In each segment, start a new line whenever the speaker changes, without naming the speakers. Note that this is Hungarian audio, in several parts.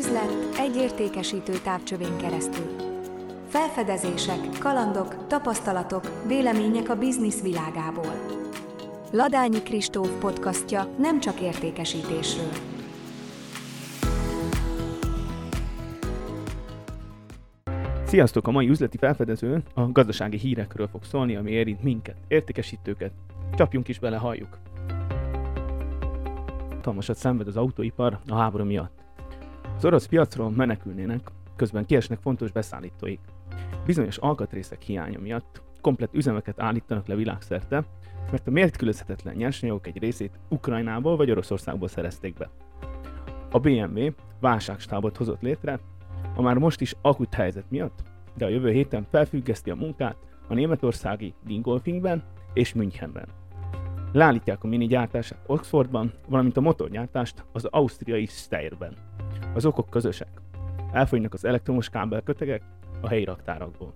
Üzlet egy értékesítő távcsövén keresztül. Felfedezések, kalandok, tapasztalatok, vélemények a biznisz világából. Ladányi Kristóf podcastja nem csak értékesítésről.
Sziasztok! A mai üzleti felfedező a gazdasági hírekről fog szólni, ami érint minket, értékesítőket. Csapjunk is bele, halljuk! Hatalmasat szenved az autóipar a háború miatt. Az orosz piacról menekülnének, közben kiesnek fontos beszállítóik. Bizonyos alkatrészek hiánya miatt komplet üzemeket állítanak le világszerte, mert a mértkülözhetetlen nyersanyagok egy részét Ukrajnából vagy Oroszországból szerezték be. A BMW válságstábot hozott létre, a már most is akut helyzet miatt, de a jövő héten felfüggeszti a munkát a németországi Dingolfingben és Münchenben. Leállítják a mini gyártását Oxfordban, valamint a motorgyártást az ausztriai Steyrben. Az okok közösek. Elfogynak az elektromos kábelkötegek a helyi raktárakból.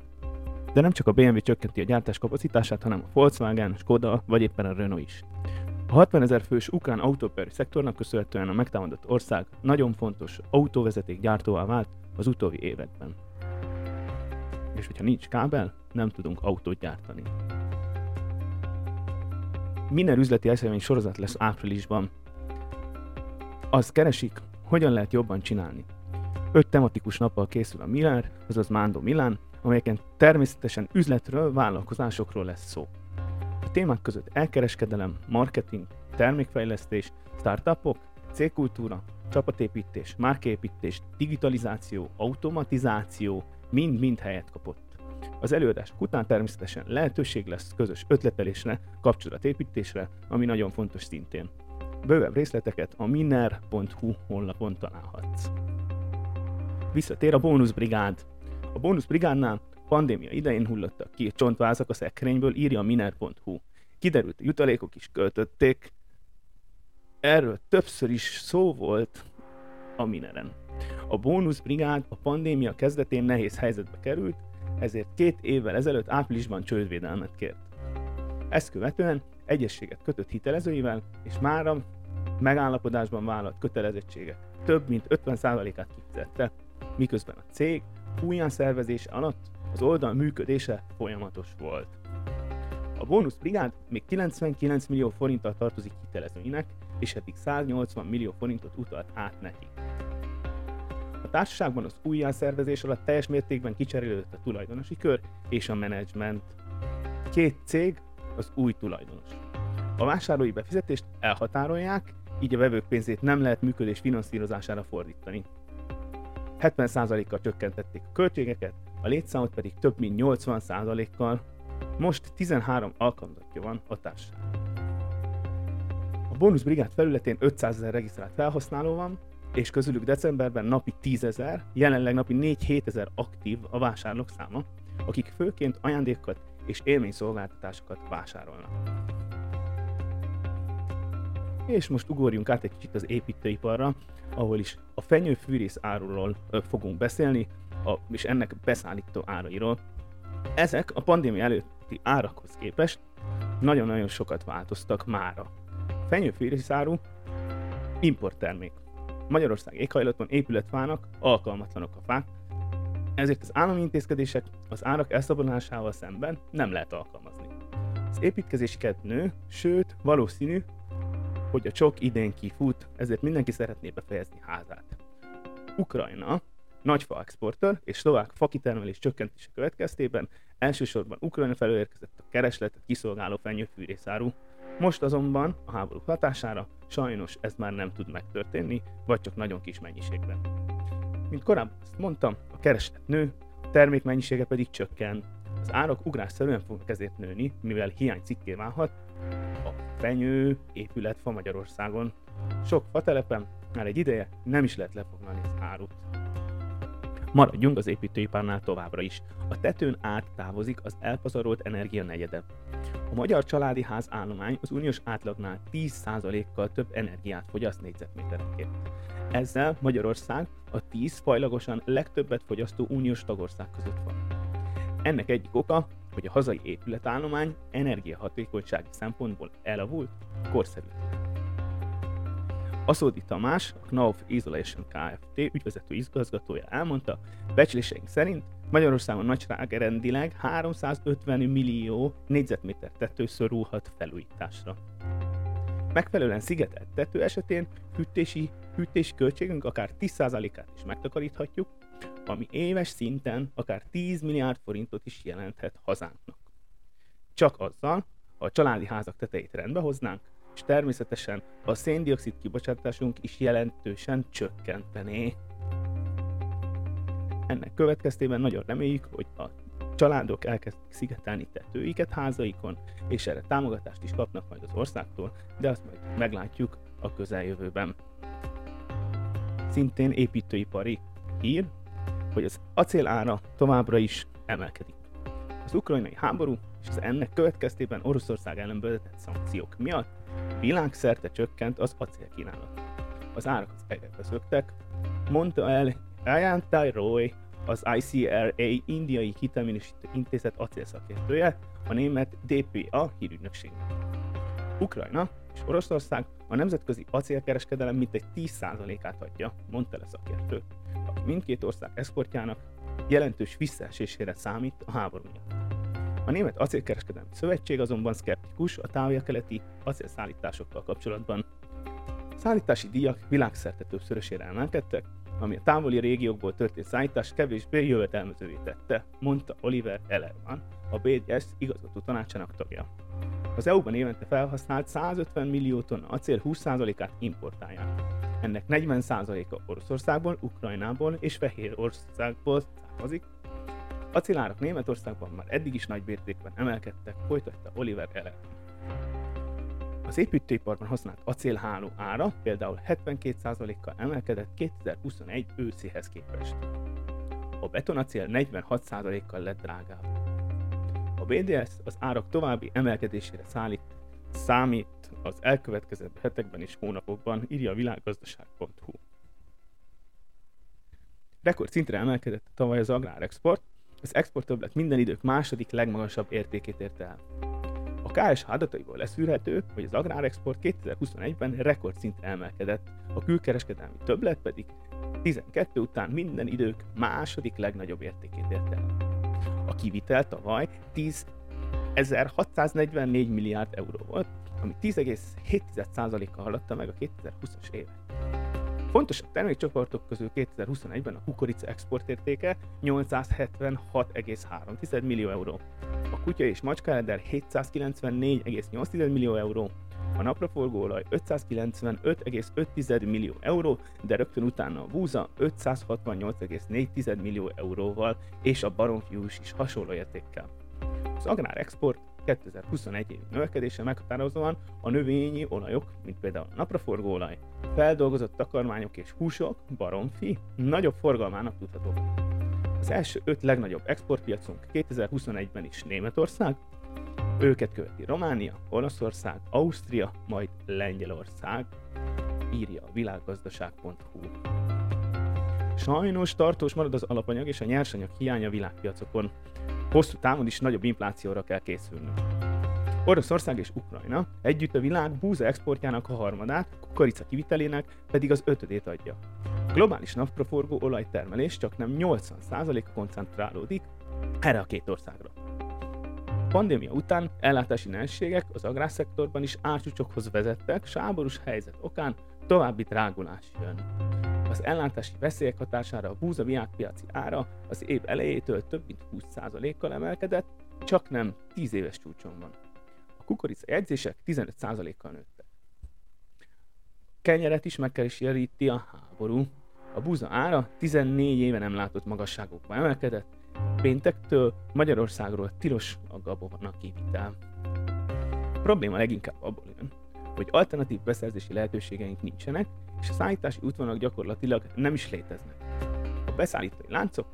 De nem csak a BMW csökkenti a gyártás kapacitását, hanem a Volkswagen, Skoda vagy éppen a Renault is. A 60 ezer fős ukrán autóperi szektornak köszönhetően a megtámadott ország nagyon fontos autóvezeték gyártóvá vált az utóbbi években. És hogyha nincs kábel, nem tudunk autót gyártani. Minden üzleti esemény sorozat lesz áprilisban. Az keresik, hogyan lehet jobban csinálni. Öt tematikus nappal készül a Miller, azaz Mando Milán, amelyeken természetesen üzletről, vállalkozásokról lesz szó. A témák között elkereskedelem, marketing, termékfejlesztés, startupok, cégkultúra, csapatépítés, márképítés, digitalizáció, automatizáció mind-mind helyet kapott. Az előadások után természetesen lehetőség lesz közös ötletelésre, kapcsolatépítésre, ami nagyon fontos szintén. Bővebb részleteket a miner.hu honlapon találhatsz. Visszatér a bónuszbrigád. A bónuszbrigádnál pandémia idején hullottak ki csontvázak a szekrényből, írja a miner.hu. Kiderült, a jutalékok is költötték. Erről többször is szó volt a Mineren. A bónuszbrigád a pandémia kezdetén nehéz helyzetbe került, ezért két évvel ezelőtt áprilisban csődvédelmet kért. Ezt követően egyességet kötött hitelezőivel, és mára megállapodásban vállalt kötelezettségek több mint 50%-át kifizette, miközben a cég újján szervezése alatt az oldal működése folyamatos volt. A bónusz brigád még 99 millió forinttal tartozik hitelezőinek, és eddig 180 millió forintot utalt át nekik. A társaságban az újjászervezés alatt teljes mértékben kicserélődött a tulajdonosi kör és a menedzsment. Két cég az új tulajdonos. A vásárlói befizetést elhatárolják, így a vevők pénzét nem lehet működés finanszírozására fordítani. 70%-kal csökkentették a költségeket, a létszámot pedig több mint 80%-kal. Most 13 alkalmazottja van a társaság. A Bónusz Brigád felületén 500 ezer regisztrált felhasználó van, és közülük decemberben napi 10 ezer, jelenleg napi 4-7 ezer aktív a vásárlók száma, akik főként ajándékokat és élményszolgáltatásokat vásárolnak. És most ugorjunk át egy kicsit az építőiparra, ahol is a fenyőfűrész áruról fogunk beszélni, a, és ennek beszállító árairól. Ezek a pandémia előtti árakhoz képest nagyon-nagyon sokat változtak mára. Fenyőfűrész áru importtermék. Magyarország éghajlatban épületfának alkalmatlanok a fák, ezért az állami intézkedések az árak elszabadulásával szemben nem lehet alkalmazni. Az építkezési nő, sőt valószínű, hogy a csok idén kifut, ezért mindenki szeretné befejezni házát. Ukrajna nagy fa exportőr és szlovák fakitermelés csökkentése következtében elsősorban Ukrajna felől érkezett a keresletet kiszolgáló fenyőfűrészáru. Most azonban a háború hatására sajnos ez már nem tud megtörténni, vagy csak nagyon kis mennyiségben. Mint korábban azt mondtam, a kereslet nő, a termék mennyisége pedig csökken. Az árak ugrásszerűen fognak ezért nőni, mivel hiány cikké válhat, a fenyő épületfa Magyarországon. Sok fatelepen már egy ideje nem is lehet lefoglalni az árut. Maradjunk az építőipárnál továbbra is. A tetőn át távozik az elpazarolt energia negyede. A magyar családi ház állomány az uniós átlagnál 10%-kal több energiát fogyaszt négyzetméterenként. Ezzel Magyarország a 10 fajlagosan legtöbbet fogyasztó uniós tagország között van. Ennek egyik oka, hogy a hazai épületállomány energiahatékonysági szempontból elavult, korszerű. Aszódi Tamás, a Knauf Isolation Kft. ügyvezető igazgatója elmondta, becsléseink szerint Magyarországon nagyságrendileg 350 millió négyzetméter tető szorulhat felújításra. Megfelelően szigetelt tető esetén hűtési, hűtési költségünk akár 10%-át is megtakaríthatjuk, ami éves szinten akár 10 milliárd forintot is jelenthet hazánknak. Csak azzal, ha a családi házak tetejét rendbe hoznánk, és természetesen a széndiokszid kibocsátásunk is jelentősen csökkentené. Ennek következtében nagyon reméljük, hogy a családok elkezdik szigetelni tetőiket házaikon, és erre támogatást is kapnak majd az országtól, de azt majd meglátjuk a közeljövőben. Szintén építőipari hír, hogy az acél ára továbbra is emelkedik. Az ukrajnai háború és az ennek következtében Oroszország ellen bevezetett szankciók miatt világszerte csökkent az acélkínálat. Az árak az egekbe szöktek, mondta el Ayantai Roy, az ICRA indiai hitelminősítő intézet acélszakértője, a német DPA hírügynökség. Ukrajna és Oroszország a nemzetközi acélkereskedelem mintegy 10%-át adja, mondta le szakértő, aki mindkét ország exportjának jelentős visszaesésére számít a háború miatt. A Német Acélkereskedelmi Szövetség azonban szkeptikus a távol-keleti acélszállításokkal kapcsolatban. Szállítási díjak világszerte többszörösére emelkedtek, ami a távoli régiókból történt szállítás kevésbé jövedelmezővé tette, mondta Oliver Ellerman, a BDS igazgató tanácsának tagja. Az EU-ban évente felhasznált 150 millió tonna acél 20%-át importálják. Ennek 40%-a Oroszországból, Ukrajnából és Fehérországból származik, Acélárak Németországban már eddig is nagy mértékben emelkedtek, folytatta Oliver Eller. Az építőiparban használt acélháló ára például 72%-kal emelkedett 2021 őszéhez képest. A betonacél 46%-kal lett drágább. A BDS az árak további emelkedésére szállít, számít az elkövetkező hetekben és hónapokban, írja a világgazdaság.hu. Rekord szintre emelkedett tavaly az agrárexport, az export többlet minden idők második legmagasabb értékét érte el. A KSH adataiból leszűrhető, hogy az agrárexport 2021-ben rekordszintre emelkedett, a külkereskedelmi többlet pedig 12 után minden idők második legnagyobb értékét érte el. A kivitel tavaly 10 1644 milliárd euró volt, ami 10,7%-kal haladta meg a 2020-as évet. Fontosabb termékcsoportok közül 2021-ben a kukorica exportértéke 876,3 millió euró, a kutya és macska 794,8 millió euró, a napraforgóolaj 595,5 millió euró, de rögtön utána a búza 568,4 millió euróval, és a baromfiús is hasonló értékkel. Az agrár export 2021 évi növekedése meghatározóan a növényi olajok, mint például a napraforgóolaj, feldolgozott takarmányok és húsok, baromfi, nagyobb forgalmának tudhatók. Az első öt legnagyobb exportpiacunk 2021-ben is Németország, őket követi Románia, Olaszország, Ausztria, majd Lengyelország, írja a világgazdaság.hu. Sajnos tartós marad az alapanyag és a nyersanyag hiánya világpiacokon. Hosszú távon is nagyobb inflációra kell készülnünk. Oroszország és Ukrajna együtt a világ búza exportjának a harmadát, kukorica kivitelének pedig az ötödét adja. A globális napraforgó olajtermelés csak nem 80%-a koncentrálódik erre a két országra. A pandémia után ellátási nehézségek az agrárszektorban is árcsúcsokhoz vezettek, s háborús helyzet okán további drágulás jön. Az ellátási veszélyek hatására a búza világpiaci ára az év elejétől több mint 20%-kal emelkedett, csak nem 10 éves csúcson van. A kukorica jegyzések 15%-kal nőttek. Kenyeret is megkeresíti a háború. A búza ára 14 éve nem látott magasságokba emelkedett, péntektől Magyarországról tilos a gabona kivitel. A probléma leginkább abból jön, hogy alternatív beszerzési lehetőségeink nincsenek, és a szállítási útvonalak gyakorlatilag nem is léteznek. A beszállítói láncok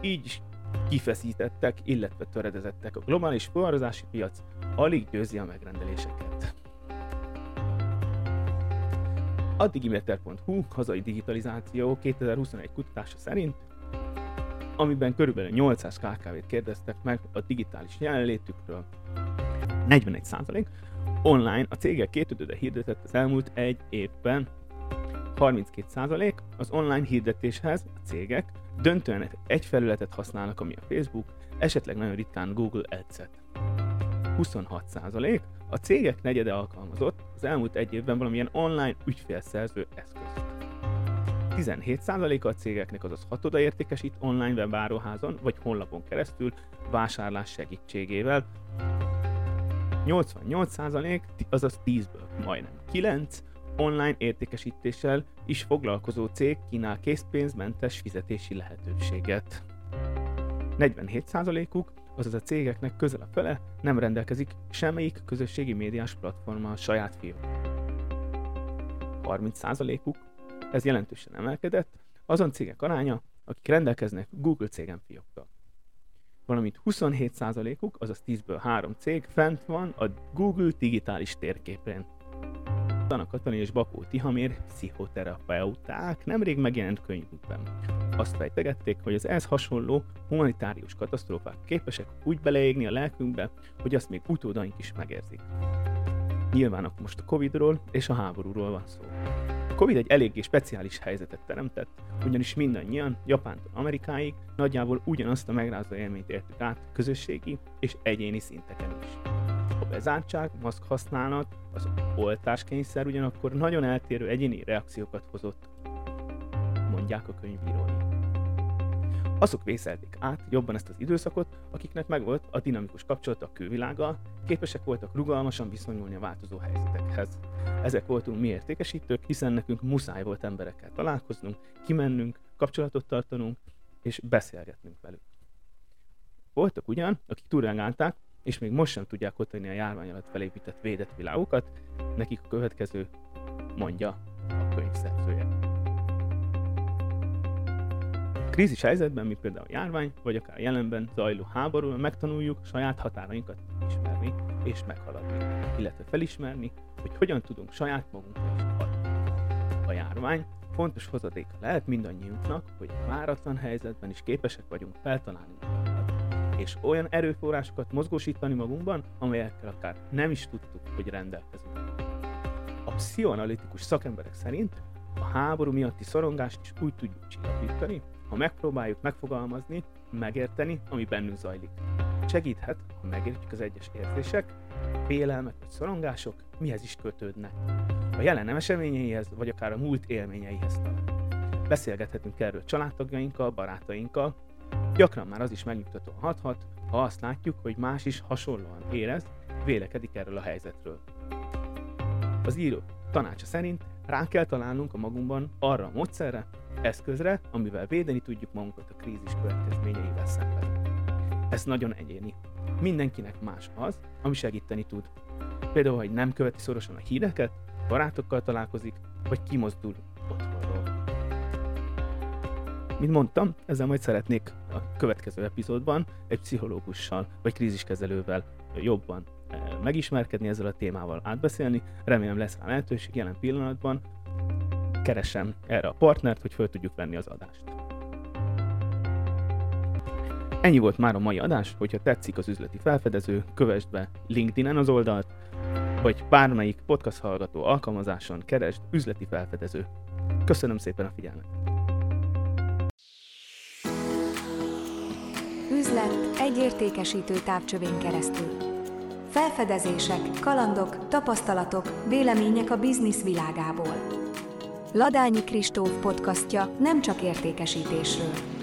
így is kifeszítettek, illetve töredezettek. A globális fuvarozási piac alig győzi a megrendeléseket. A Digimeter.hu hazai digitalizáció 2021 kutatása szerint, amiben körülbelül 800 KKV-t kérdeztek meg a digitális jelenlétükről, 41% online a cégek kétötöde hirdetett az elmúlt egy évben 32% az online hirdetéshez a cégek döntően egy felületet használnak, ami a Facebook, esetleg nagyon ritkán Google Ads-et. 26% a cégek negyede alkalmazott az elmúlt egy évben valamilyen online ügyfélszerző eszközt. 17% a cégeknek azaz 6 értékesít online webáruházon vagy honlapon keresztül vásárlás segítségével. 88% azaz 10-ből majdnem 9 online értékesítéssel is foglalkozó cég kínál készpénzmentes fizetési lehetőséget. 47%-uk, azaz a cégeknek közel a fele nem rendelkezik semmelyik közösségi médiás platformmal saját fiók. 30%-uk, ez jelentősen emelkedett, azon cégek aránya, akik rendelkeznek Google cégen fiókkal. Valamint 27%-uk, azaz 10-ből 3 cég fent van a Google digitális térképén. Dana Katalin és Bakó Tihamér, pszichoterapeuták nemrég megjelent könyvükben. Azt fejtegették, hogy az ehhez hasonló humanitárius katasztrófák képesek úgy beleégni a lelkünkbe, hogy azt még utódaink is megérzik. Nyilván most a Covidról és a háborúról van szó. A Covid egy eléggé speciális helyzetet teremtett, ugyanis mindannyian, Japántól Amerikáig nagyjából ugyanazt a megrázó élményt értük át közösségi és egyéni szinteken is. A bezártság, maszk használat, az oltáskényszer ugyanakkor nagyon eltérő egyéni reakciókat hozott, mondják a könyvírói. Azok vészelték át jobban ezt az időszakot, akiknek megvolt a dinamikus kapcsolat a külvilággal, képesek voltak rugalmasan viszonyulni a változó helyzetekhez. Ezek voltunk mi értékesítők, hiszen nekünk muszáj volt emberekkel találkoznunk, kimennünk, kapcsolatot tartanunk és beszélgetnünk velük. Voltak ugyan, akik túlreagálták, és még most sem tudják ottani a járvány alatt felépített védett világokat, nekik a következő mondja a könyv szerzője. Krízis helyzetben, mint például a járvány, vagy akár a jelenben zajló háború, megtanuljuk saját határainkat ismerni és meghaladni, illetve felismerni, hogy hogyan tudunk saját magunkra is hatni. A járvány fontos hozadéka lehet mindannyiunknak, hogy váratlan helyzetben is képesek vagyunk feltalálni és olyan erőforrásokat mozgósítani magunkban, amelyekkel akár nem is tudtuk, hogy rendelkezünk. A pszichoanalitikus szakemberek szerint a háború miatti szorongást is úgy tudjuk csillapítani, ha megpróbáljuk megfogalmazni, megérteni, ami bennünk zajlik. Segíthet, ha megértjük az egyes érzések, félelmek vagy szorongások mihez is kötődnek. A jelen eseményeihez, vagy akár a múlt élményeihez talán. Beszélgethetünk erről családtagjainkkal, barátainkkal, Gyakran már az is megnyugtató hathat, ha azt látjuk, hogy más is hasonlóan érez, vélekedik erről a helyzetről. Az író tanácsa szerint rá kell találnunk a magunkban arra a módszerre, eszközre, amivel védeni tudjuk magunkat a krízis következményeivel szemben. Ez nagyon egyéni. Mindenkinek más az, ami segíteni tud. Például, hogy nem követi szorosan a híreket, barátokkal találkozik, vagy kimozdul otthonról. Mint mondtam, ezzel majd szeretnék a következő epizódban egy pszichológussal vagy kríziskezelővel jobban megismerkedni ezzel a témával, átbeszélni. Remélem lesz rá lehetőség jelen pillanatban. Keresem erre a partnert, hogy föl tudjuk venni az adást. Ennyi volt már a mai adás, hogyha tetszik az üzleti felfedező, kövesd be LinkedIn-en az oldalt, vagy bármelyik podcast hallgató alkalmazáson keresd üzleti felfedező. Köszönöm szépen a figyelmet!
Üzlet egy értékesítő távcsövén keresztül. Felfedezések, kalandok, tapasztalatok, vélemények a biznisz világából. Ladányi Kristóf podcastja nem csak értékesítésről.